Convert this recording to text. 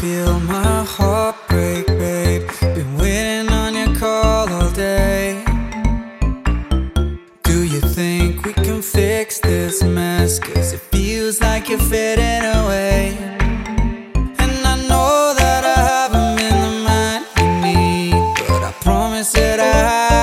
feel my heart break, babe. Been waiting on your call all day. Do you think we can fix this mess? Cause it feels like you're fading away. And I know that I haven't been the man you need, but I promise that I.